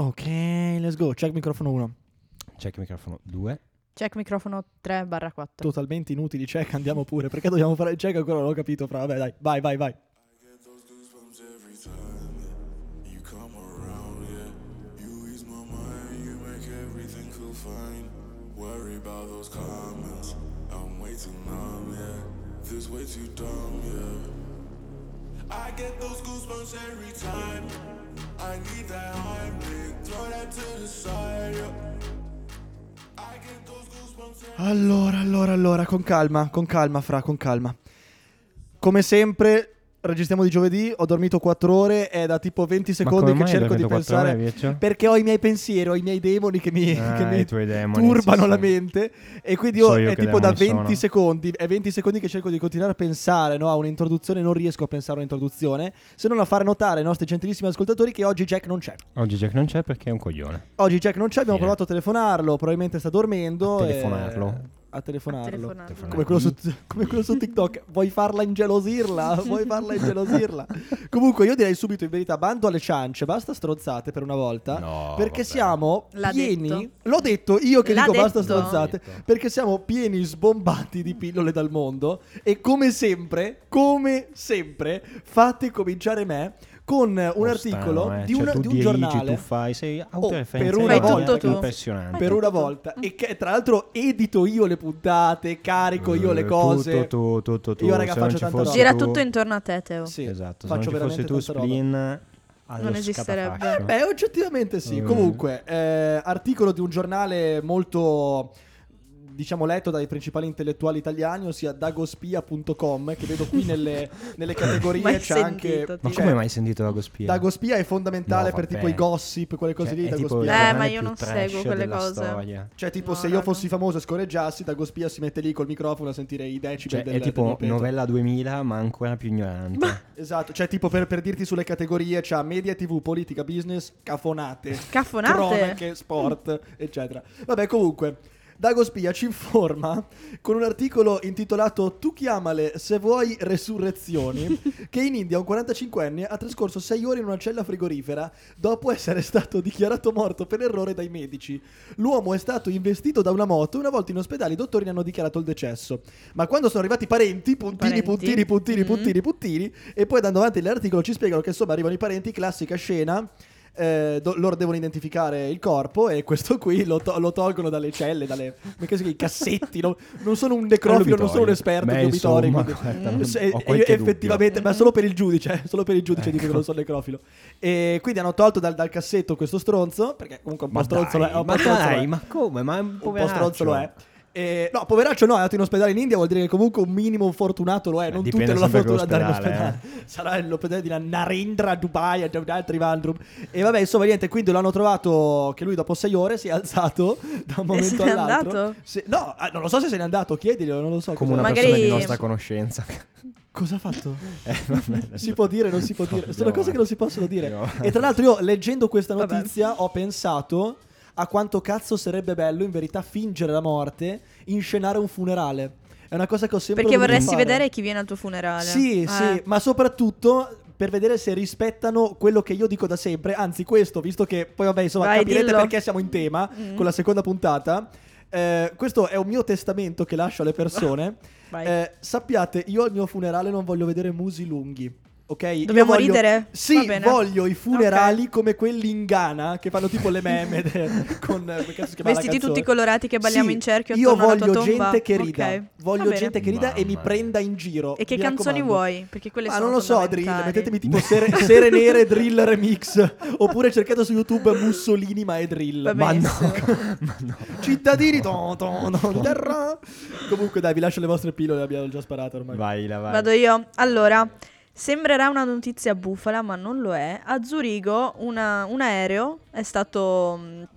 Ok, let's go. Check microfono 1. Check microfono 2. Check microfono 3 barra 4. Totalmente inutili check, andiamo pure. Perché dobbiamo fare il check ancora? Non ho capito, fra. Vabbè, dai, vai, vai, vai. get those goosebumps every time you come around, yeah. You ease my mind, you make everything feel fine. Worry about those comments, I'm way too numb, yeah. This way too dumb, yeah. I get those goosebumps every time. I need that Heimlich, throw that to the side. I Allora, allora, allora, con calma, con calma, fra, con calma. Come sempre, registriamo di giovedì, ho dormito 4 ore, è da tipo 20 secondi che cerco di pensare... Perché ho i miei pensieri, ho i miei demoni che mi, Ah, che mi demoni, turbano sì, la sì. mente. E quindi io, So io è tipo da demoni 20 sono. secondi, è 20 secondi che cerco di continuare a pensare no, a un'introduzione, non riesco a pensare a un'introduzione, se non a fare notare ai nostri gentilissimi ascoltatori che oggi Jack non c'è. Oggi Jack non c'è perché è un coglione. Oggi Jack non c'è, abbiamo Fine. provato a telefonarlo, probabilmente sta dormendo. A e- telefonarlo? A telefonarlo. A telefonarlo. Come quello, su, come quello su TikTok, vuoi farla ingelosirla? Vuoi farla ingelosirla? Comunque, io direi subito in verità: bando alle ciance, basta strozzate per una volta. No, perché vabbè. siamo L'ha pieni. detto. L'ho detto io che L'ha dico basta detto. strozzate. L'ha detto. Perché siamo pieni sbombati di pillole dal mondo. E come sempre, come sempre, fate cominciare me con un Oh, articolo strano, eh. di, Cioè, un, tu di un dirigi, giornale. Tu fai, sei per autoreferenziale. una Fai volta- tutto tu. Impressionante. per una volta e che tra l'altro edito io le puntate, carico io le Eh, cose. Tutto, tutto, tutto. Io, raga, Se faccio ci tanta roba. Gira tu- tutto intorno a te, Teo. Sì, Esatto, se faccio non ci veramente tu. Splin, Non esisterebbe. Beh, oggettivamente sì. Mm. Comunque, eh, articolo di un giornale molto diciamo letto dai principali intellettuali italiani, ossia dagospia.com, che vedo qui nelle, nelle categorie Mai c'è sentito, anche tipo. Ma come mai sentito la Gospia? Dagospia è fondamentale No, per tipo i gossip, quelle cose Cioè, lì, Dagospia. Eh, ma io più non trash seguo quelle cose. storia. Cioè, tipo, No, se io fossi famoso e scorreggiassi, Dagospia si mette lì col microfono a sentire i decibel Cioè, del è tipo del novella 2000, ma ancora più ignorante. Esatto, cioè tipo per, per dirti sulle categorie c'ha media tv, politica, business, cafonate, Cafonate? cronache, sport, eccetera. Vabbè, comunque, Dago Spia ci informa con un articolo intitolato Tu chiamale se vuoi resurrezioni che in India un 45enne ha trascorso 6 ore in una cella frigorifera dopo essere stato dichiarato morto per errore dai medici. L'uomo è stato investito da una moto e una volta in ospedale i dottori ne hanno dichiarato il decesso. Ma quando sono arrivati i parenti, puntini, Parenti. puntini, puntini, Mm. puntini, puntini, e poi andando avanti nell'articolo ci spiegano che insomma arrivano i parenti, classica scena. Eh, do- loro devono identificare il corpo e questo qui lo, to- lo tolgono dalle celle, dalle i cassetti. no? Non sono un necrofilo, non sono un esperto Beh, di obitori. insomma, guarda, non- se- ho qualche effettivamente, ma solo per il giudice, eh, solo per il giudice dico che Ecco. non sono necrofilo. E quindi hanno tolto dal, dal cassetto questo stronzo, perché comunque un po' Ma stronzo lo è. dai, un po' ma stronzo lo dai, è. ma come? Ma è un un po' poveraccio. stronzo lo è. E- no, poveraccio no, è andato in ospedale in India, vuol dire che comunque un minimo fortunato lo è. Eh, non tutte hanno la fortuna di andare in ospedale. Sarà l'ospedale di Narendra, Dubai, e altri Vandrum. E vabbè, insomma, niente, quindi l'hanno trovato che lui dopo sei ore si è alzato da un momento se n'è all'altro. andato? Sì, no, ah, non lo so se se n'è andato, chiediglielo, non lo so. Come una Magari- persona di nostra conoscenza. Cosa ha fatto? Eh, vabbè, Si può dire, non si può dire. Sono cose che non si possono dire. E tra l'altro io leggendo questa Vabbè. notizia ho pensato a quanto cazzo sarebbe bello in verità fingere la morte, inscenare un funerale. È una cosa che ho sempre Perché vorresti fare. vedere chi viene al tuo funerale. Sì, Eh. sì, ma soprattutto per vedere se rispettano quello che io dico da sempre. Anzi, questo, visto che poi vabbè, insomma, Vai, capirete dillo. perché siamo in tema Mm. con la seconda puntata. Eh, questo è un mio testamento che lascio alle persone. Eh, sappiate, io al mio funerale non voglio vedere musi lunghi. Ok? Dobbiamo voglio- ridere? Sì, voglio i funerali Ok. come quelli in Ghana che fanno tipo le meme de- con Vestiti tutti colorati che balliamo Sì, in cerchio Io voglio gente che rida. Ok, Voglio gente che rida e mi Mamma. prenda in giro. E che mi canzoni raccomando. vuoi? Perché quelle Ma sono non lo so, drill, mettetemi tipo sere, sere nere drill remix. Oppure cercate su YouTube Mussolini ma è drill. Va Ma benissimo. Ma no. Cittadini, ton, ton, ton. Comunque, dai, vi lascio le vostre pillole, abbiamo già sparato ormai. Vai, la vai. Vado io. Allora, sembrerà una notizia bufala, ma non lo è. A Zurigo una- un aereo è stato... mh,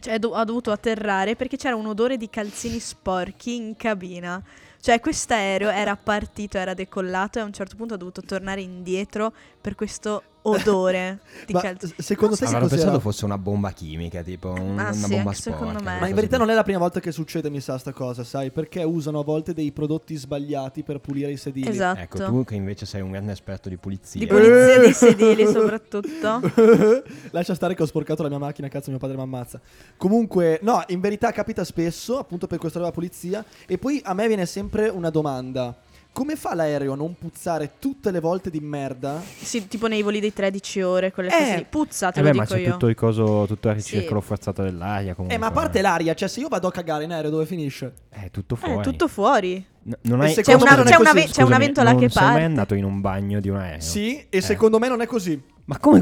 Cioè, do- ha dovuto atterrare perché c'era un odore di calzini sporchi in cabina. Cioè, quest'aereo era partito, era decollato e a un certo punto ha dovuto tornare indietro per questo odore di calzini. secondo te cos'era? pensato fosse una bomba chimica, tipo un- Ah, una sì, bomba sporca. me. Ma in verità non è la prima volta che succede, mi sa, sta cosa, sai? Perché usano a volte dei prodotti sbagliati per pulire i sedili. Esatto. Ecco, tu che invece sei un grande esperto di pulizia. Di pulizia dei sedili soprattutto. Lascia stare che ho sporcato la mia macchina, cazzo mio padre mi ammazza. Comunque, no, in verità capita spesso, appunto per questa nuova pulizia. E poi a me viene sempre una domanda. Come fa l'aereo a non puzzare tutte le volte di merda? Sì, tipo nei voli dei 13 ore con le Eh. cose lì. Puzza, te Eh lo beh, ma dico c'è io. tutto il coso, tutto il Sì. ricircolo forzato dell'aria. Comunque. Eh, ma a parte l'aria, cioè se io vado a cagare in aereo dove finisce? È tutto Eh, fuori. tutto fuori. N- non hai... C'è Secondo una, me non è c'è una ve- c'è una ventola non che sei mai parte. andato in un bagno di un aereo? Sì, e Eh. secondo me non è così. Ma come?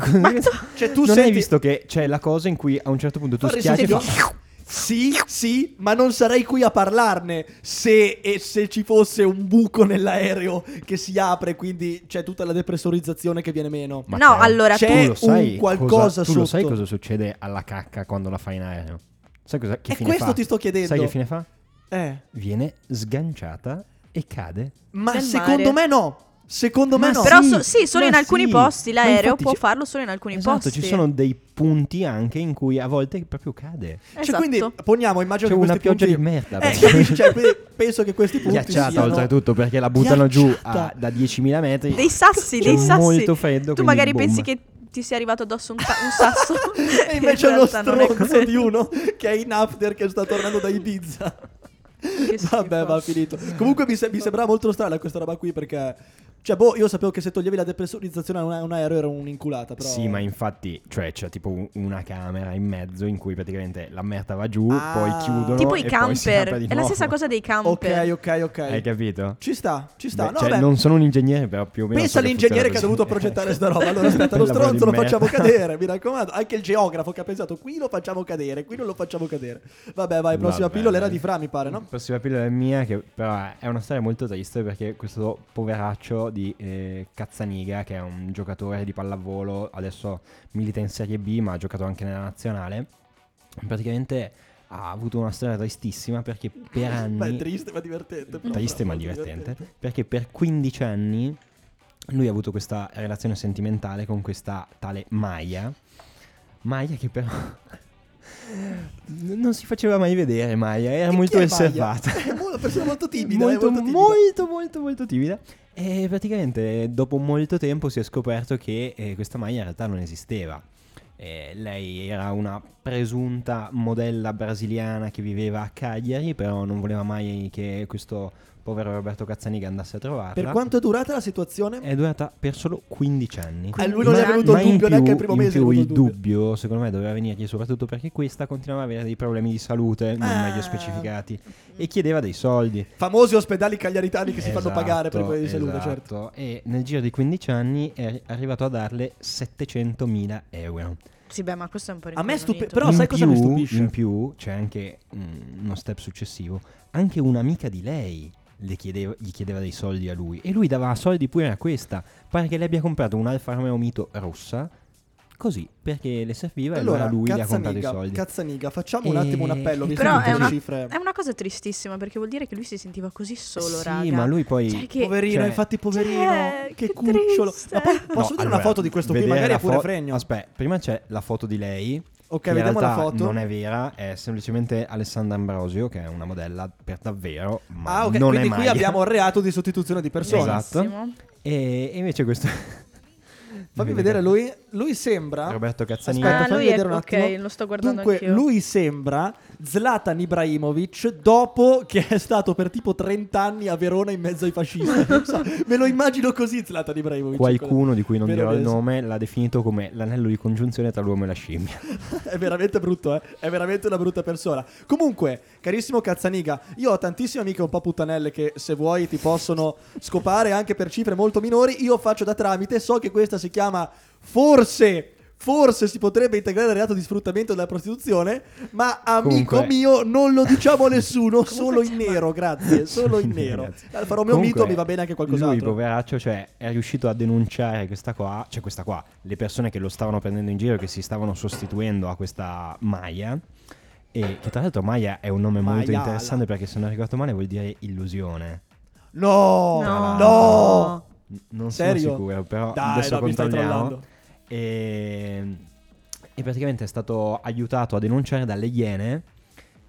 Cioè tu non senti... hai visto che c'è la cosa in cui a un certo punto tu Fa schiacci e fa... Sì, sì, ma non sarei qui a parlarne se, e se ci fosse un buco nell'aereo che si apre, quindi c'è tutta la depressurizzazione che viene meno. Ma No, te- allora C'è tu lo un sai qualcosa cosa, tu lo sai sotto. cosa succede alla cacca quando la fai in aereo? Sai cosa, che E fine questo fa? ti sto chiedendo. Sai che fine fa? Eh, Viene sganciata e cade. ma secondo mare. me no. Secondo me Ma no. Però Sì, so- sì, solo ma in alcuni sì. posti Ma l'aereo infatti può ci- farlo solo in alcuni esatto, posti. ci sono dei punti anche in cui a volte proprio cade. Cioè, Esatto. quindi poniamo, immagino C'è che una questi pioggia punti... di merda. Eh, perché-? Cioè, quindi penso che questi punti Ghiacciata siano... oltretutto perché la buttano giù Ghiacciata. a- da 10.000 metri. Dei sassi, C'è dei sassi. molto freddo. tu quindi magari bomba. pensi che ti sia arrivato addosso un, ta- un sasso. e invece In è lo realtà non è stronzo quello. di uno che è in after che sta tornando da Ibiza. Che schifo. Vabbè, va finito. Comunque mi, se- mi sembrava molto strana questa roba qui perché... Cioè, boh, io sapevo che se toglievi la depressurizzazione a un, aereo era un'inculata, però... Sì, ma infatti, cioè c'è tipo un- una camera in mezzo in cui praticamente la merda va giù, Ah. poi chiudono Tipo i poi si apre camper. È la stessa cosa dei camper. Ok, ok, ok. Hai capito? Ci sta, ci sta. Beh, no, cioè, vabbè. non sono un ingegnere, però più o meno. Pensa so che all'ingegnere che ha dovuto progettare sta roba. Allora aspetta, lo stronzo lo facciamo cadere, mi raccomando. Anche il geografo che ha pensato qui lo facciamo cadere, qui non lo facciamo cadere. Vabbè, vai, prossima Vabbè, pillola era di Fra, mi pare, no? Prossima pillola è mia, che però è una storia molto triste perché questo poveraccio di eh, Cazzaniga, che è un giocatore di pallavolo, adesso milita in Serie B, ma ha giocato anche nella nazionale, praticamente ha avuto una storia tristissima perché per anni... Beh, triste ma divertente. però. triste ma Molto divertente, perché per 15 anni lui ha avuto questa relazione sentimentale con questa tale Maya. Maya che però non si faceva mai vedere Maya, era E molto riservata. È una persona molto timida. molto, molto timida. molto, molto, molto timida. E praticamente dopo molto tempo si è scoperto che eh, questa Maya in realtà non esisteva. Eh, lei era una presunta modella brasiliana che viveva a Cagliari, però non voleva mai che questo povero Roberto Cazzaniga andasse a trovarla. Per quanto è durata la situazione? È durata per solo 15 anni. A lui non gli è Ma- venuto il ma in dubbio più, neanche il primo in mese. più il dubbio, secondo me, doveva venirgli soprattutto perché questa continuava ad avere dei problemi di salute non Ah. meglio specificati e chiedeva dei soldi. Famosi ospedali cagliaritani che si fanno Esatto, pagare per quelli di salute, certo. esatto. E nel giro di 15 anni è arrivato a darle 700.000 euro. Sì, beh, ma questo è un po' A me stupi- però in sai cosa più, mi stupisce? In più c'è anche mm, uno step successivo. Anche un'amica di lei le chiedeva- gli chiedeva dei soldi a lui e lui dava soldi pure a questa. Pare che le abbia comprato un Alfa Romeo Mito rossa. Così, perché le serviva e Allora, allora lui le ha comprato i soldi. Cazzaniga, facciamo un E- attimo un appello, visto Però è una, cifre... è una cosa tristissima perché vuol dire che lui si sentiva così solo, sì, raga. ma lui poi... Cioè, che- Poverino, cioè- infatti poverino, Cioè, che, che cucciolo. triste. Ma poi posso No, vedere una allora, foto di questo qui, magari è pure fo- fregno. Aspetta, prima c'è la foto di lei. Ok, che in vediamo la foto. Non è vera, è semplicemente Alessandra Ambrosio, che è una modella per davvero, ma Ah, ok, non è quindi mai. qui abbiamo il reato di sostituzione di persona. Esatto. E, e invece questo. Fammi vedere lui. Lui sembra. Roberto Cazzaniga. Aspetta, Ah, fammi lui è vedere un ok, attimo. lo sto guardando Dunque, anch'io. lui sembra Zlatan Ibrahimovic dopo che è stato per tipo 30 anni a Verona in mezzo ai fascisti. So, me lo immagino così Zlatan Ibrahimovic. Qualcuno di cui non dirò il nome l'ha definito come l'anello di congiunzione tra l'uomo e la scimmia. è veramente brutto, eh. È veramente una brutta persona. Comunque, carissimo Cazzaniga, io ho tantissime amiche un po' puttanelle che se vuoi ti possono scopare anche per cifre molto minori. Io faccio da tramite, so che questa si chiama forse. Forse si potrebbe integrare il reato di sfruttamento della prostituzione, ma amico Comunque- mio non lo diciamo a nessuno, solo in nero, grazie, solo in nero. Alfa Romeo Comunque, Mito mi va bene anche Lui, qualcos'altro. poveraccio, cioè, è riuscito a denunciare questa qua, cioè questa qua, le persone che lo stavano prendendo in giro, che si stavano sostituendo a questa Maya. E che tra l'altro Maya è un nome molto Maiala. interessante perché se non ricordo male vuol dire illusione. No, No. no. Non Serio? sono sicuro, però Dai, adesso stai controlliamo. e, e praticamente è stato aiutato a denunciare dalle Iene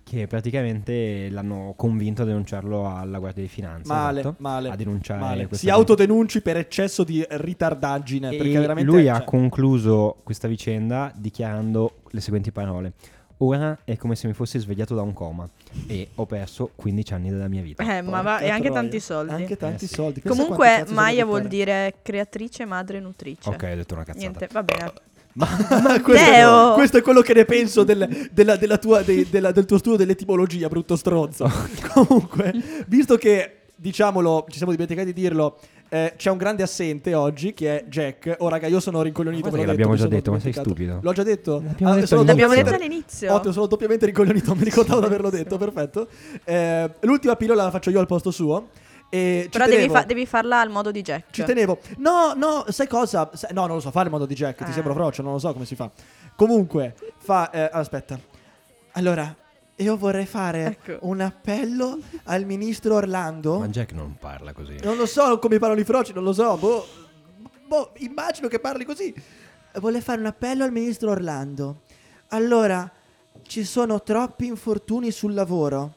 che praticamente l'hanno convinto a denunciarlo alla Guardia di Finanza. Male, esatto, male. A denunciare male. Si autodenunci per eccesso di ritardaggine. E perché veramente. lui ha cioè, concluso questa vicenda dichiarando le seguenti parole. Ora è come se mi fossi svegliato da un coma e ho perso 15 anni della mia vita. Eh, ma va, e anche troia. tanti soldi. Anche tanti Eh sì. soldi. Pensa Comunque, Maya vuol dire creatrice, madre, nutrice. Ok, ho detto una cazzata. Niente, va bene. questo, Matteo! questo è quello che ne penso del, della- della tua- dei- della- del tuo studio dell'etimologia, brutto stronzo. Comunque, visto che, diciamolo, ci siamo dimenticati di dirlo, eh, c'è un grande assente oggi che è Jack. Oh, raga, io sono rincoglionito. Ma l'abbiamo già detto, ma sei stupido. L'ho già detto? L'abbiamo detto sono all'inizio. L'abbiamo detto doppiamente- all'inizio. Ottimo, sono doppiamente rincoglionito, mi ricordavo di averlo detto, perfetto. Eh, l'ultima pillola la faccio io al posto suo. E Però devi, fa- devi farla al modo di Jack. ci tenevo. No, no, sai cosa? Sa- No, non lo so fare in modo di Jack. Ti Eh. sembra frocio, non lo so come si fa. Comunque, fa. eh, aspetta. Allora, io vorrei fare Ecco. un appello al ministro Orlando. Ma Jack non parla così. Non lo so come parlano i froci, non lo so. Boh, boh, immagino che parli così. Vuole fare un appello al ministro Orlando. Allora, ci sono troppi infortuni sul lavoro.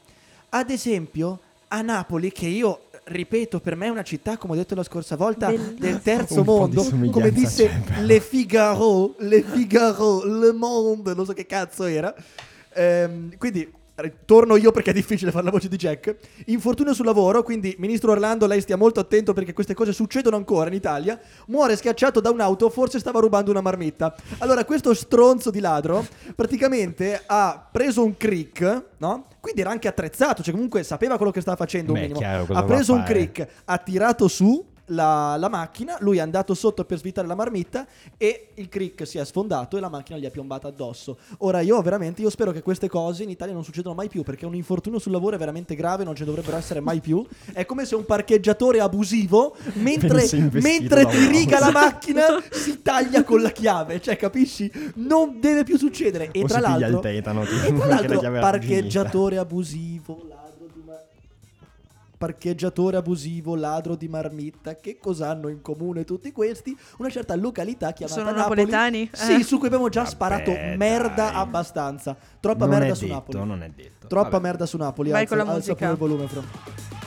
Ad esempio, a Napoli, che io ripeto, per me è una città, come ho detto la scorsa volta, Bellissima. del terzo Un po' di mondo, somiglianza come disse c'è, però. Le Figaro, Le Figaro, Le Monde, non so che cazzo era. Ehm, quindi torno io perché è difficile fare la voce di Jack. Infortunio sul lavoro, quindi ministro Orlando, lei stia molto attento perché queste cose succedono ancora in Italia. Muore schiacciato da un'auto, forse stava rubando una marmitta. Allora, questo stronzo di ladro praticamente ha preso un crick, no? Quindi era anche attrezzato, cioè comunque sapeva quello che stava facendo un Beh, minimo. chiaro, cosa Ha preso un crick, ha tirato su la, la macchina, lui è andato sotto per svitare la marmitta e il crick si è sfondato e la macchina gli è piombata addosso. Ora io veramente io spero che queste cose in Italia non succedano mai più perché un infortunio sul lavoro è veramente grave, non ci dovrebbero essere mai più. È come se un parcheggiatore abusivo mentre, mentre ti riga la macchina si taglia con la chiave, cioè capisci? Non deve più succedere e O tra l'altro il tetano, e tra la l'altro parcheggiatore abusivo, ma- parcheggiatore abusivo, ladro di marmitta, che cosa hanno in comune tutti questi? Una certa località chiamata Sono Napoli. napoletani? Sì, Eh. su cui abbiamo già Vabbè, sparato merda dai. abbastanza. Troppa Non merda su detto, Napoli. non è detto. Troppa Vabbè. merda su Napoli. Vai alza, con la alza musica. pure il volume, Fra.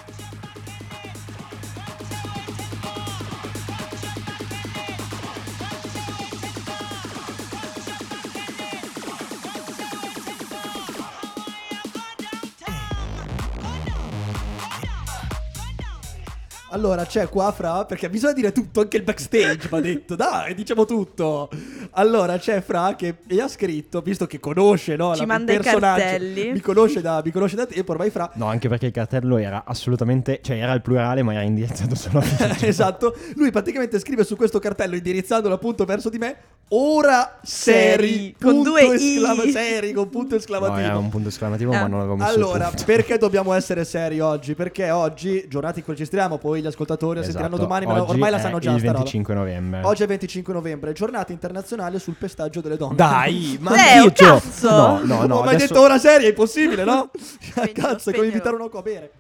Allora c'è qua Fra, perché bisogna dire tutto, anche il backstage va detto, dai, diciamo tutto. Allora c'è Fra che mi ha scritto, visto che conosce no, Ci la, manda i cartelli. mi conosce, da, mi conosce da tempo, ormai Fra. No, anche perché il cartello era assolutamente, cioè era il plurale, ma era indirizzato solo a Figaro. esatto, lui praticamente scrive su questo cartello indirizzandolo appunto verso di me, ora seri, Seri, con due i. esclama- seri, con punto No, esclamativo. era un punto esclamativo, Ah. ma non avevo messo Allora, perché dobbiamo essere seri oggi? Perché oggi, giornata in cui registriamo, poi gli ascoltatori la sentiranno Esatto, domani, ma oggi ormai la è sanno già il sta roba. 25 novembre. Oggi è 25 novembre, giornata internazionale sul pestaggio delle donne. Dai, ma Leo, cazzo! No, no, no, Ho mai adesso- detto ora seria, è impossibile, no? Spegnilo, Cazzo, è come invitare un oco a bere.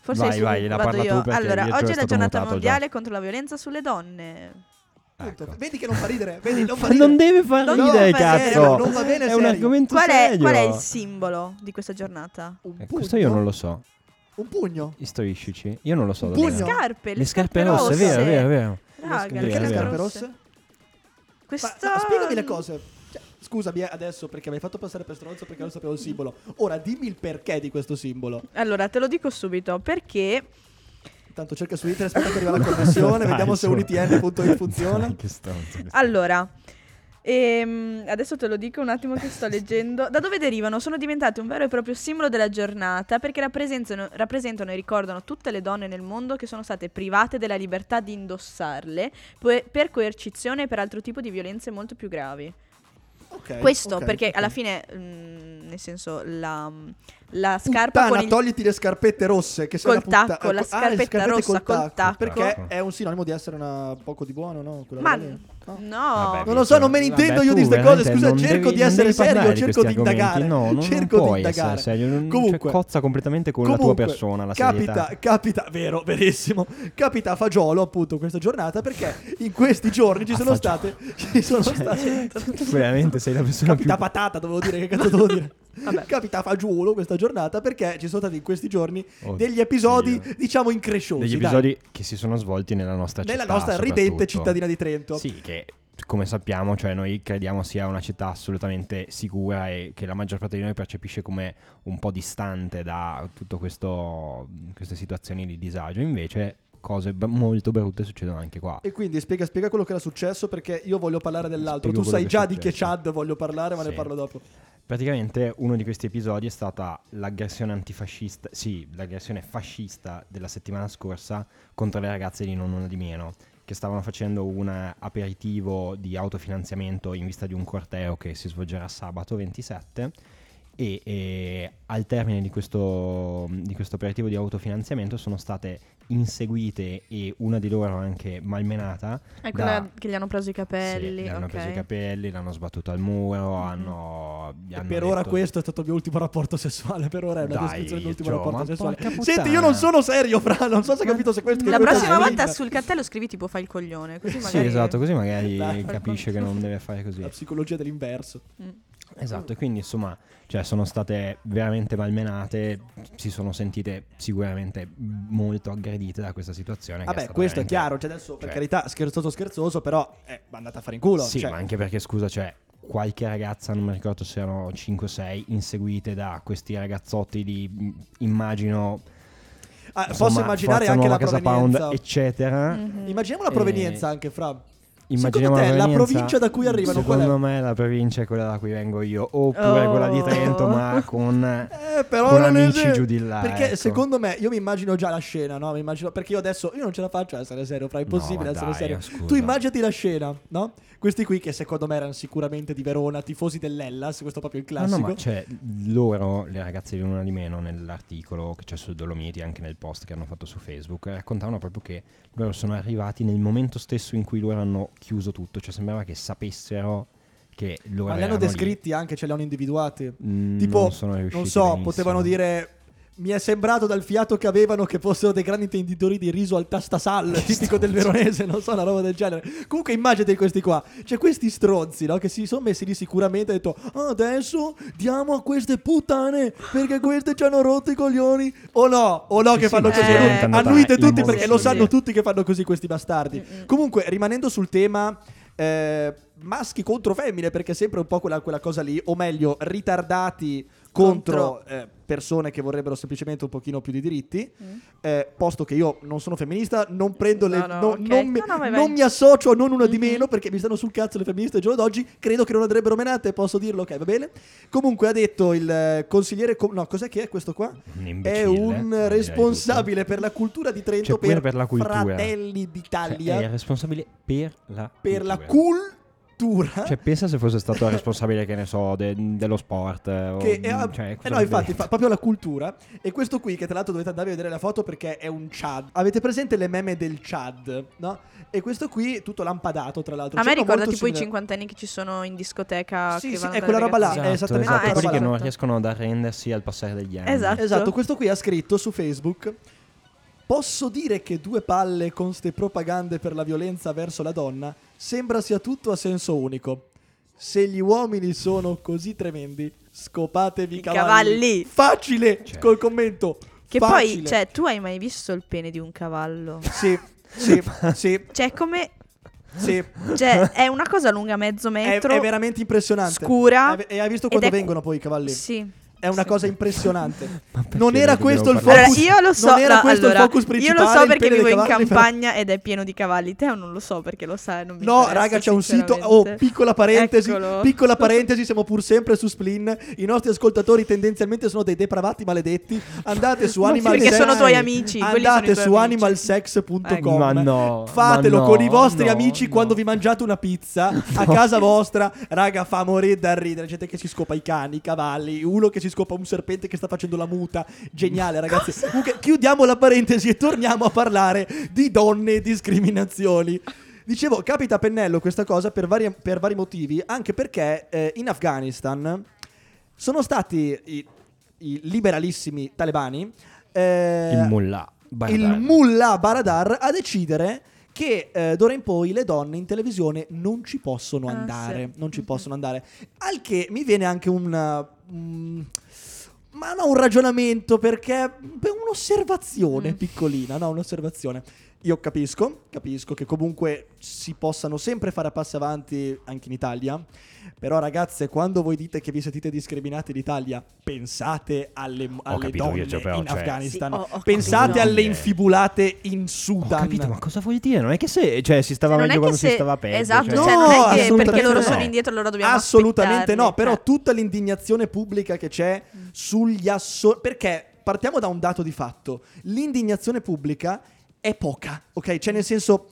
Forse Vai, hai su- vai, la parla io. tu perché allora, il oggi è è la giornata mondiale contro la violenza sulle donne. Ecco. Vedi che non fa ridere, vedi, non fa Ma ridere. non deve far No, ridere, ma cazzo! serio, non va bene È un serio. argomento Qual è, serio. qual è il simbolo di questa giornata? Un Questo io non lo so. Un pugno. Istoriscici. Io non lo so. Un pugno? Le scarpe, le, Le scarpe rosse, è vero, vero, vero. Raga, Perché le scarpe rosse. rosse? Questa... Ma, ma spiegami le cose. Cioè, scusami adesso perché mi hai fatto passare per stronzo perché non sapevo il simbolo. Ora dimmi il perché di questo simbolo. Allora, te lo dico subito, perché Intanto cerca su internet, aspetta che arriva la connessione, vediamo se unitn.it funziona. Che stronzo questo. Allora, ehm, adesso te lo dico un attimo che sto leggendo. Da dove derivano? Sono diventate un vero e proprio simbolo della giornata perché rappresentano, rappresentano e ricordano tutte le donne nel mondo che sono state private della libertà di indossarle po- per coercizione e per altro tipo di violenze molto più gravi. Ok, Questo ok, perché ok. alla fine, mm, nel senso, la, la scarpa Puttana, con il... togliti le scarpette rosse che Col putta- tacco, la ah, scarpetta scarpette rossa col tacco. Perché Tacco. è un sinonimo di essere una poco di buono, no? Quella Ma lì. No, Vabbè, Non lo so, non me ne Vabbè, intendo io di queste cose. veramente Scusa, cerco devi- di essere serio, di cerco questi di indagare. argomenti. No, non, cerco non di puoi indagare. essere serio. non- Comunque, cioè, cozza completamente con la comunque, tua persona, la capita, serietà. capita, vero, verissimo. Capita a fagiolo appunto questa giornata perché in questi giorni ci sono state ci sono state Veramente sei la persona più... Capita patata, dovevo dire, che cazzo dovevo dire? Vabbè. Capita fagiolo questa giornata perché ci sono stati in questi giorni Oddio. degli episodi, diciamo, incresciosi. Degli dai. episodi che si sono svolti nella nostra nella città. nostra ridente cittadina di Trento. Sì, che come sappiamo, cioè noi crediamo sia una città assolutamente sicura e che la maggior parte di noi percepisce come un po' distante da tutte queste situazioni di disagio. Invece cose b- molto brutte succedono anche qua. E quindi spiega, spiega quello che era successo perché io voglio parlare dell'altro. Spiego tu sai già di che. Chad voglio parlare, ma ne Sì. parlo dopo. Praticamente uno di questi episodi è stata l'aggressione antifascista, sì, l'aggressione fascista della settimana scorsa contro le ragazze di Non Una di Meno, che stavano facendo un aperitivo di autofinanziamento in vista di un corteo che si svolgerà sabato 27 e, e al termine di questo, di questo aperitivo di autofinanziamento sono state inseguite e una di loro anche malmenata È da- quella che gli hanno preso i capelli. sì, gli hanno ok. preso i capelli, l'hanno sbattuto al muro, Mhm. hanno, gli E hanno per ora detto- questo è stato il mio ultimo rapporto sessuale. Per ora è una Dai, descrizione del mio ultimo Gio, rapporto sessuale. Senti, io non sono serio, Fra. Non so se hai capito se questo La prossima è volta sul cartello scrivi tipo fai il coglione. Così Sì, magari. esatto, così magari Dai. capisce che non deve fare così. La psicologia dell'inverso. Mm. Esatto, e quindi insomma, cioè, sono state veramente malmenate, si sono sentite sicuramente molto aggredite da questa situazione. che Vabbè, stata questo è veramente- chiaro. Cioè, adesso, per cioè- carità, scherzoso, scherzoso, però è andata a fare in culo. Sì, cioè, ma anche perché scusa, cioè, qualche ragazza, non mi ricordo se erano 5-6, inseguite da questi ragazzotti di, mh, immagino... ah, insomma, posso immaginare anche la Casa provenienza. Pound, eccetera. Mhm. Immaginiamo la Eh, provenienza anche, Fra. Immaginiamo Secondo te la provincia da cui arrivano è? Secondo me la provincia è quella da cui vengo io, oppure Oh. quella di Trento, ma con... Eh, con è amici vero. giù di là, Perché ecco. secondo me, io mi immagino già la scena, no? Mi immagino, perché io adesso, io non ce la faccio a essere serio, fra, è impossibile No, essere dai, serio. scusa. Tu immaginati la scena, no? Questi qui che secondo me erano sicuramente di Verona, tifosi dell'Ellas, questo è proprio il No, classico. no, ma cioè, loro, le ragazze di una di meno, nell'articolo che c'è su Dolomiti, anche nel post che hanno fatto su Facebook, raccontavano proprio che loro sono arrivati nel momento stesso in cui loro hanno chiuso tutto, cioè sembrava che sapessero che loro Ma li hanno erano lì. descritti anche, ce li hanno individuati. Mm, tipo, non Non so, benissimo. potevano dire. Mi è sembrato dal fiato che avevano che fossero dei grandi intenditori di riso al tastasal, tipico del veronese, non so, una roba del genere. Comunque immaginate questi qua, cioè questi stronzi, no? Che si sono messi lì sicuramente e detto "Ah, adesso diamo a queste puttane perché queste ci hanno rotto i coglioni. O no, o no che sì, fanno così. andata Annuite tutti perché lo sanno tutti che fanno così questi bastardi. Mm-mm. Comunque, rimanendo sul tema eh, maschi contro femmine, perché è sempre un po' quella, quella cosa lì, o meglio, ritardati contro, Contro. eh, persone che vorrebbero semplicemente un pochino più di diritti. Mm. eh, posto che io non sono femminista, non prendo le. No, no, no- ok. non, mi, non associo a non una di Mhm. meno perché mi stanno sul cazzo le femministe il giorno d'oggi. Credo che non andrebbero menate, posso dirlo, ok, va bene. Comunque ha detto il eh, consigliere. com- no, cos'è che è questo qua? Un È un direi responsabile per la cultura di Trento Cioè, per, per la cultura. Fratelli d'Italia Cioè, è responsabile per la per la cultura. Cultura. Cioè, pensa se fosse stato responsabile, che ne so, de- dello sport. eh, o- che è, cioè, eh no, infatti, fa proprio la cultura. E questo qui, che tra l'altro dovete andare a vedere la foto perché è un Chad. Avete presente le meme del Chad, no? E questo qui, tutto lampadato, tra l'altro. A me C'è uno ricorda tipo i simile- cinquantenni che ci sono in discoteca. Sì, che sì, è quella roba là, ragazzine. è esattamente Ah, esatto, quelli che esatto. non riescono ad arrendersi al passare degli anni. Esatto. Esatto, questo qui ha scritto su Facebook. Posso dire che due palle con ste propagande per la violenza verso la donna sembra sia tutto a senso unico. Se gli uomini sono così tremendi, scopatevi i cavalli. cavalli. Facile Cioè. col commento. Che Facile. poi, cioè, tu hai mai visto il pene di un cavallo? Sì, sì, sì, Cioè, come. sì. Cioè, è una cosa lunga mezzo È, metro. è veramente impressionante. scura. E hai visto quando è- vengono poi i cavalli? Sì. È una cosa impressionante. Non era questo il focus. Allora, io lo so, non era no, questo allora, il focus io principale. lo so perché vivo in campagna ed è pieno di cavalli. Te non lo so perché lo sai, non mi No, raga, c'è un sito. Oh, piccola parentesi. Eccolo. Piccola parentesi, siamo pur sempre su Splin. I nostri ascoltatori tendenzialmente sono dei depravati maledetti. Andate su Ma Animal Perché Sex. sono tuoi amici, Andate tuoi su animalsex.com. Ma no, Fatelo ma no, con i vostri no, amici no. quando vi mangiate una pizza a casa vostra. Raga, fa morire da ridere. Gente che si scopa i cani, i cavalli, uno che si scopa un serpente che sta facendo la muta. Geniale, ragazzi. Comunque, chiudiamo la parentesi e torniamo a parlare di donne e discriminazioni. Dicevo, capita a pennello questa cosa per vari, per vari motivi, anche perché eh, in Afghanistan sono stati i, i liberalissimi talebani, eh, Il mullah. Baradar. il mullah Baradar a decidere che eh, d'ora in poi le donne in televisione non ci possono Ah, andare, sì. non ci Mhm. possono andare. Al che mi viene anche un... mm, ma no, un ragionamento perché per un'osservazione Mm. piccolina, no, un'osservazione. Io capisco, capisco che comunque si possano sempre fare passi avanti anche in Italia, però ragazze, quando voi dite che vi sentite discriminati in Italia, pensate alle, alle capito donne io, cioè, però, in cioè- Afghanistan, Sì, ho- ho pensate capito. alle infibulate in Ho Sudan. capito, ma cosa vuol dire? Non è che se cioè, si stava Non è meglio quando si se- stava peggio. Esatto, cioè- cioè, No, non è che perché loro no. sono indietro allora dobbiamo Assolutamente no, però cioè. tutta l'indignazione pubblica che c'è sugli assor... Perché partiamo da un dato di fatto. L'indignazione pubblica è poca, ok? Cioè nel senso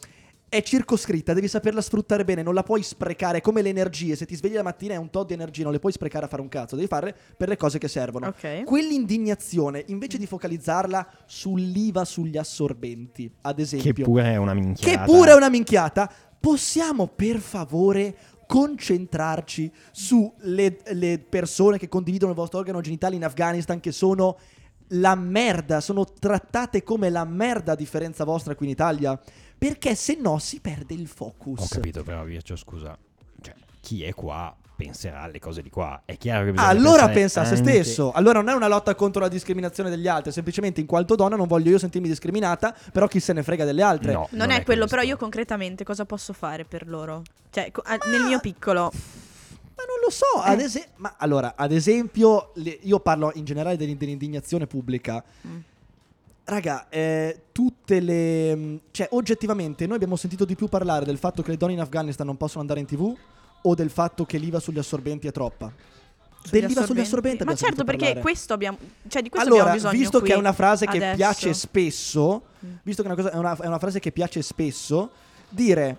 è circoscritta, devi saperla sfruttare bene, non la puoi sprecare come le energie. Se ti svegli la mattina hai un tot di energia, non le puoi sprecare a fare un cazzo, devi farle per le cose che servono. Ok. Quell'indignazione, invece di focalizzarla sull'IVA sugli assorbenti, ad esempio, Che pure è una minchiata. che pure è una minchiata, possiamo per favore concentrarci sulle le persone che condividono il vostro organo genitale in Afghanistan che sono la merda, sono trattate come la merda a differenza vostra qui in Italia, perché se no si perde il focus. Ho capito, però Virgio, scusa. Cioè, chi è qua penserà alle cose di qua. È chiaro che bisogna Allora pensa a se anche- stesso. Allora non è una lotta contro la discriminazione degli altri, semplicemente in quanto donna non voglio io sentirmi discriminata, però chi se ne frega delle altre. No, Non, è, quello, però questo. io concretamente cosa posso fare per loro? Cioè, nel mio piccolo. Ma non lo so, ad esempio, ma allora, ad esempio, le- io parlo in generale dell'in- dell'indignazione pubblica. Mm. Raga, eh, tutte le... mh, Cioè, oggettivamente, noi abbiamo sentito di più parlare del fatto che le donne in Afghanistan non possono andare in tv o del fatto che l'IVA sugli assorbenti è troppa? Dell'IVA sugli assorbenti Ma abbiamo certo, sentito perché parlare. questo abbiamo. Cioè, di questo Allora, abbiamo bisogno. visto qui, che è una frase che adesso. piace spesso, Mm. visto che è una, cosa- è una- è una frase che piace spesso, dire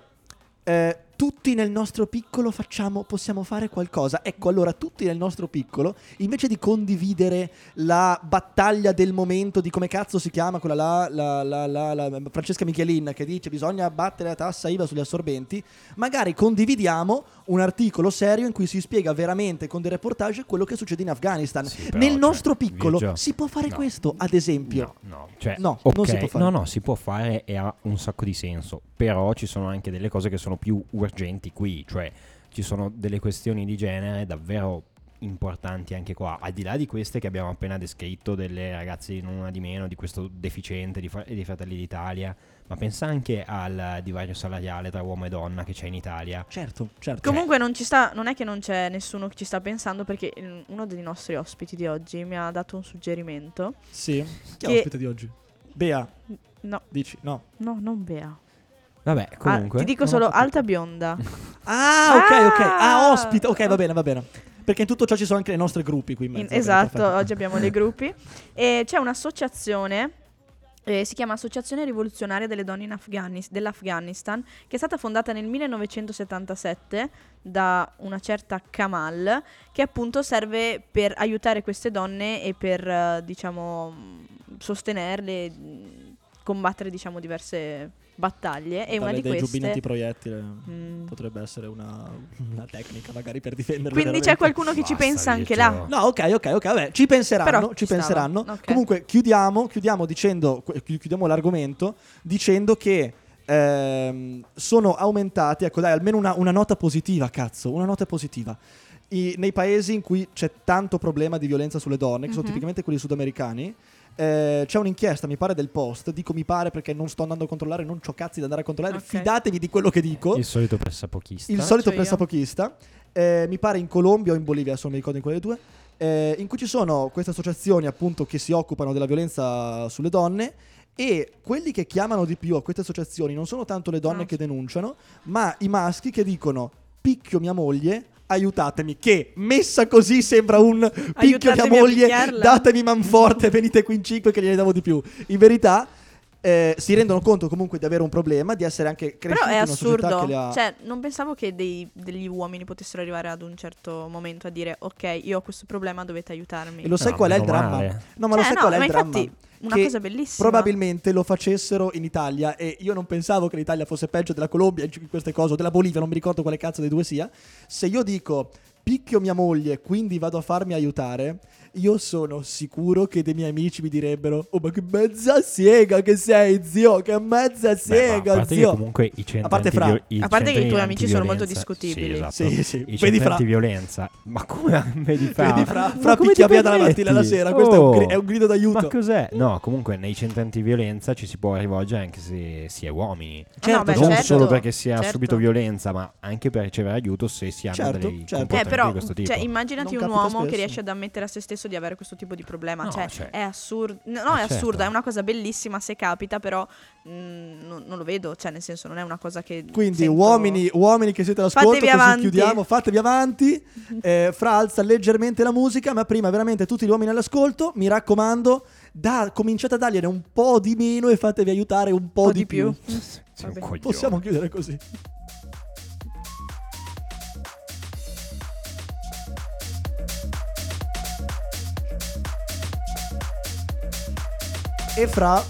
eh, tutti nel nostro piccolo facciamo, possiamo fare qualcosa. Ecco, allora tutti nel nostro piccolo, invece di condividere la battaglia del momento di come cazzo si chiama quella là, la, la- la- la- Francesca Michelin che dice bisogna abbattere la tassa IVA sugli assorbenti, magari condividiamo un articolo serio in cui si spiega veramente con dei reportage quello che succede in Afghanistan. Sì, però, Nel cioè, nostro piccolo Virgio, si può fare no. questo, ad esempio. No, no, cioè, No, ok, non si può fare. No, no, si può fare e ha un sacco di senso. Però ci sono anche delle cose che sono più urgenti qui. Cioè, ci sono delle questioni di genere davvero importanti anche qua. Al di là di queste che abbiamo appena descritto, delle ragazze di non una di meno, di questo deficiente di, di Fratelli d'Italia. Ma pensa anche al divario salariale tra uomo e donna che c'è in Italia. Certo, certo. Comunque non ci sta, non è che non c'è nessuno che ci sta pensando perché mm, uno dei nostri ospiti di oggi mi ha dato un suggerimento. sì. Chi è che- ospite di oggi? Bea, No, dici? No. no, non Bea. Vabbè, Ah, comunque. ti dico ho solo alta bionda. Ah, ok, ok. Ah, Ah! ospite. Ok, va bene, va bene. Perché in tutto ciò ci sono anche i nostri gruppi qui in mezzo. bene, esatto, oggi abbiamo dei gruppi. E c'è un'associazione, eh, si chiama Associazione Rivoluzionaria delle Donne in Afghanis- dell'Afghanistan, che è stata fondata nel 1977 da una certa Kamal, che appunto serve per aiutare queste donne e per, eh, diciamo, sostenerle, combattere, diciamo, diverse battaglie. E una di dei queste... giubbinetti proiettile Mm. potrebbe essere una, una tecnica magari per difenderle. Quindi c'è veramente. qualcuno che ci Basta, pensa anche là. No, ok, ok, ok, vabbè, ci penseranno, Però ci ci penseranno. Ok. Comunque chiudiamo, chiudiamo dicendo, chi- chiudiamo l'argomento dicendo che ehm, sono aumentati, ecco dai, almeno una, una nota positiva, cazzo, una nota positiva. I- nei paesi in cui c'è tanto problema di violenza sulle donne, che sono Mhm. tipicamente quelli sudamericani, eh, c'è un'inchiesta, mi pare, del post. Dico mi pare perché non sto andando a controllare, non ho cazzi da andare a controllare. Ok. Fidatevi di quello che dico Il solito pressapochista. il solito io. pressapochista. Eh, mi pare in Colombia o in Bolivia, adesso non mi ricordo in quelle due. eh, in cui ci sono queste associazioni appunto che si occupano della violenza sulle donne. E quelli che chiamano di più a queste associazioni non sono tanto le donne Ah. che denunciano, ma i maschi che dicono picchio mia moglie, aiutatemi. Che messa così sembra un picchio mia moglie, datemi manforte, venite qui in cinque che gliene davo di più. In verità eh, si rendono conto comunque di avere un problema, di essere anche cresciuti Però è in una società assurdo. ha... Cioè, non pensavo che dei- degli uomini potessero arrivare ad un certo momento a dire ok, io ho questo problema, dovete aiutarmi. E lo sai No, qual è il dramma? male. No, ma lo Cioè, sai no, qual è il dramma? infatti una Che cosa bellissima. Probabilmente lo facessero in Italia e io non pensavo che l'Italia fosse peggio della Colombia in queste cose, o della Bolivia, non mi ricordo quale cazzo dei due sia. Se io dico picchio mia moglie, quindi vado a farmi aiutare, io sono sicuro che dei miei amici mi direbbero "Oh, ma che mezza siega che sei, zio, che mezza Beh, ma a siega, parte che zio". comunque i centri A parte Fra. antivio- i A parte che i tuoi amici sono molto discutibili. Sì, esatto. Sì, sì. I Vedi Fra. antiviolenza. Ma come vedi Fra? Vedi fra, fra picchia via dalla mattina alla sera, questo è un, gri- Oh, è un grido d'aiuto. Ma cos'è? No, comunque nei centri antiviolenza ci si può rivolgere anche se si è uomini. Ah, no, beh, non certo, solo perché si ha certo. subito violenza, ma anche per ricevere aiuto se si hanno Certo, dei certo. Eh, però, di questo tipo. cioè, immaginati Non un uomo che spesso. riesce ad ammettere a se stesso di avere questo tipo di problema. No, cioè, cioè- è assurdo. No, Eh, è assurda, certo. è una cosa bellissima se capita, però mm, non, non lo vedo. Cioè, nel senso, non è una cosa che. Quindi sento- uomini, uomini che siete all'ascolto, Fatevi così avanti. chiudiamo, fatevi avanti. Eh, Fra alza leggermente la musica, ma prima veramente tutti gli uomini all'ascolto, mi raccomando, da, cominciate a dargliene un po' di meno e fatevi aiutare un po', po' di, di più. più. Possiamo chiudere così. E Fra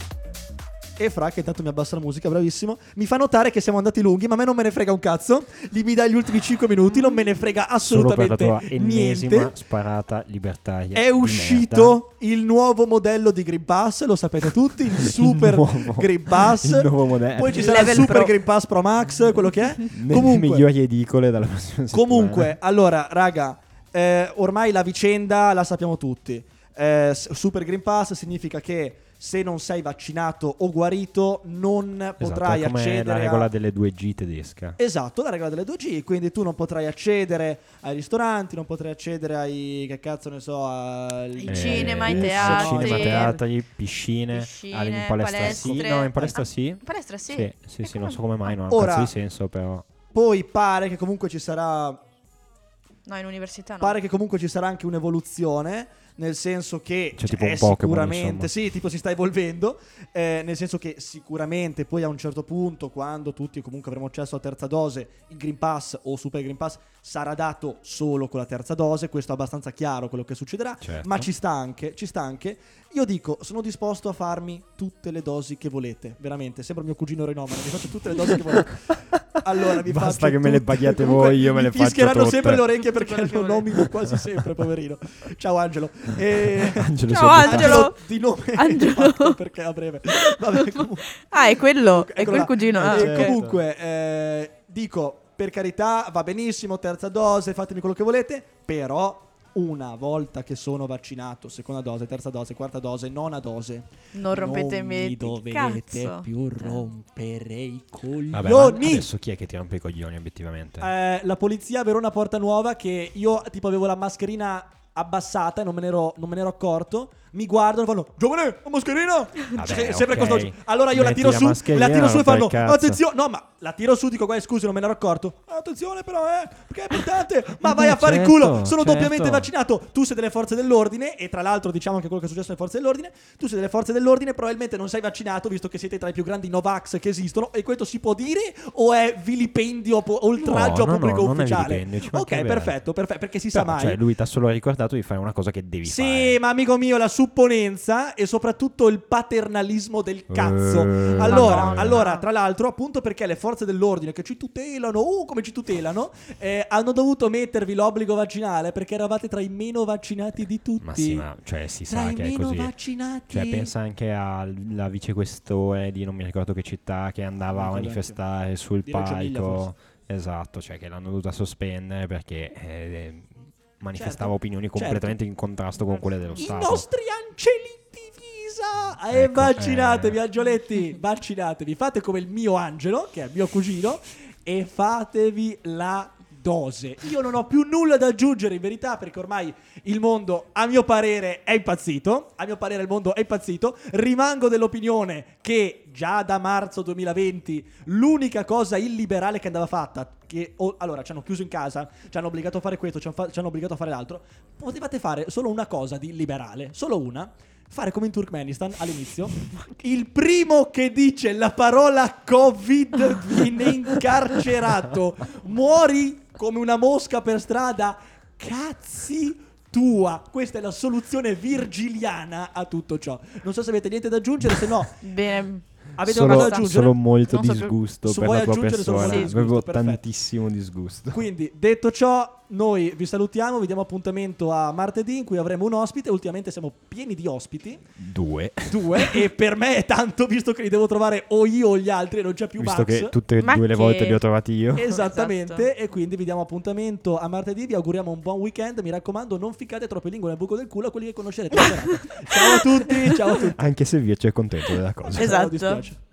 e Fra che intanto mi abbassa la musica, bravissimo, mi fa notare che siamo andati lunghi, ma a me non me ne frega un cazzo. Gli mi dai gli ultimi 5 minuti, non me ne frega Solo per la assolutamente tua ennesima niente. sparata libertaria. È uscito il nuovo modello di Green Pass, lo sapete tutti, il Super nuovo- Green Pass. il nuovo modello. Poi ci Il sarà il level Super Pro. Green Pass Pro Max, quello che è. Nelle Comunque, migliori edicole dalla prossima settimana. comunque allora, raga, eh, ormai la vicenda la sappiamo tutti. Eh, Super Green Pass significa che se non sei vaccinato o guarito non Esatto, potrai come accedere la regola a... delle 2G tedesca. Esatto, la regola delle 2G, quindi tu non potrai accedere ai ristoranti, non potrai accedere ai che cazzo ne so, al Ai Eh, cinema, ai sì, teatri. cinema, teatri, piscine, Piscine, alle- in palestra sì, palestre. no, in palestra sì. Palestra, sì. Sì, sì, sì, non so come mai, non ha un Ora- cazzo di senso, però. Poi pare che comunque ci sarà No, in università no. Pare che comunque ci sarà anche un'evoluzione, nel senso che Cioè, tipo un è Pokémon, sicuramente, insomma. sì, tipo si sta evolvendo, eh, nel senso che sicuramente poi a un certo punto, quando tutti comunque avremo accesso alla terza dose, il Green Pass o Super Green Pass sarà dato solo con la terza dose, questo è abbastanza chiaro quello che succederà, Certo. ma ci sta anche, ci sta anche. Io dico, sono disposto a farmi tutte le dosi che volete, veramente, sembra mio cugino Renomano, mi faccio tutte le dosi che volete. Allora, vi Basta che me le tutte. paghiate Comunque, voi, io me mi le faccio fischieranno tutte. sempre le orecchie perché lo nomino quasi sempre, poverino. Ciao Angelo. E... Angelo Ciao. Angelo. di nome Angelo. perché a breve. Vabbè, comunque, Ah, è quello. È eccolo quel là. cugino. Ah, certo. comunque, eh, dico, per carità, va benissimo, terza dose, fatemi quello che volete, però una volta che sono vaccinato, seconda dose, terza dose, quarta dose, nona dose, Non rompete non mi dovete cazzo. più rompere i coglioni. Vabbè, adesso chi è che ti rompe i coglioni, obiettivamente? Eh, la polizia Verona Porta Nuova che io tipo avevo la mascherina abbassata e non me ne ero, non me ne ero accorto. Mi guardano e fanno Giovane, la mascherina! Vabbè, Se- sempre ok. così. Allora io la tiro la su, la tiro su e fanno il. Attenzione! No, ma la tiro su, dico guarda scusi, non me ne ero accorto. Attenzione però, eh, perché è importante. Ma vai a fare il Certo, culo, sono certo. doppiamente vaccinato. Tu sei delle forze dell'ordine e tra l'altro diciamo anche quello che è successo alle forze dell'ordine. Tu sei delle forze dell'ordine, probabilmente non sei vaccinato visto che siete tra i più grandi Novax che esistono e questo si può dire o è vilipendio po- oltraggio No, a pubblico no, ufficiale? ok, perfetto, perfetto, perché si sa Però, mai. Cioè, lui ti ha solo ricordato di fare una cosa che devi Sì, fare. ma amico mio, la supponenza e soprattutto il paternalismo del cazzo. Eh, allora, allora, tra l'altro, appunto perché le forze dell'ordine che ci tutelano, uh, come ci tutelano, eh, hanno dovuto mettervi l'obbligo vaccinale perché eravate tra i meno vaccinati di tutti. Ma sì, ma cioè, si tra sa i che è meno così. vaccinati. Cioè, pensa anche alla vicequestore di non mi ricordo che città che andava a manifestare sul Di palco. Esatto, cioè che l'hanno dovuta sospendere perché eh, manifestava Certo, opinioni certo. completamente in contrasto con quelle dello I Stato. nostri angelini divisa! E Ecco, vaccinatevi, eh. angioletti, vaccinatevi. Fate come il mio angelo, che è mio cugino, e fatevi la dose. Io non ho più nulla da aggiungere in verità perché ormai il mondo, a mio parere, è impazzito. A mio parere il mondo è impazzito. Rimango dell'opinione che già da marzo 2020 l'unica cosa illiberale che andava fatta, che o- allora ci hanno chiuso in casa, ci hanno obbligato a fare questo, ci hanno, fa- ci hanno obbligato a fare l'altro, potevate fare solo una cosa di liberale, solo una. Fare come in Turkmenistan all'inizio. Il primo che dice la parola Covid viene incarcerato. Muori come una mosca per strada. Cazzi tua. Questa è la soluzione virgiliana a tutto ciò. Non so se avete niente da aggiungere, se no Bene. avete Solo, qualcosa da aggiungere. solo molto Non so disgusto Su- per la tua persona. Avevo Sì, perfetto. tantissimo disgusto. Quindi, detto ciò, noi vi salutiamo, vi diamo appuntamento a martedì in cui avremo un ospite. Ultimamente siamo pieni di ospiti, Due. due, e per me è tanto visto che li devo trovare o io o gli altri, e non c'è più Visto Max. che tutte e due le che- volte li ho trovati io. Esattamente, Esatto. e quindi vi diamo appuntamento a martedì. Vi auguriamo un buon weekend. Mi raccomando, non ficcate troppe lingue nel buco del culo a quelli che conoscerete. ciao a tutti, ciao a tutti. Anche se Virce è contento della cosa. Esatto.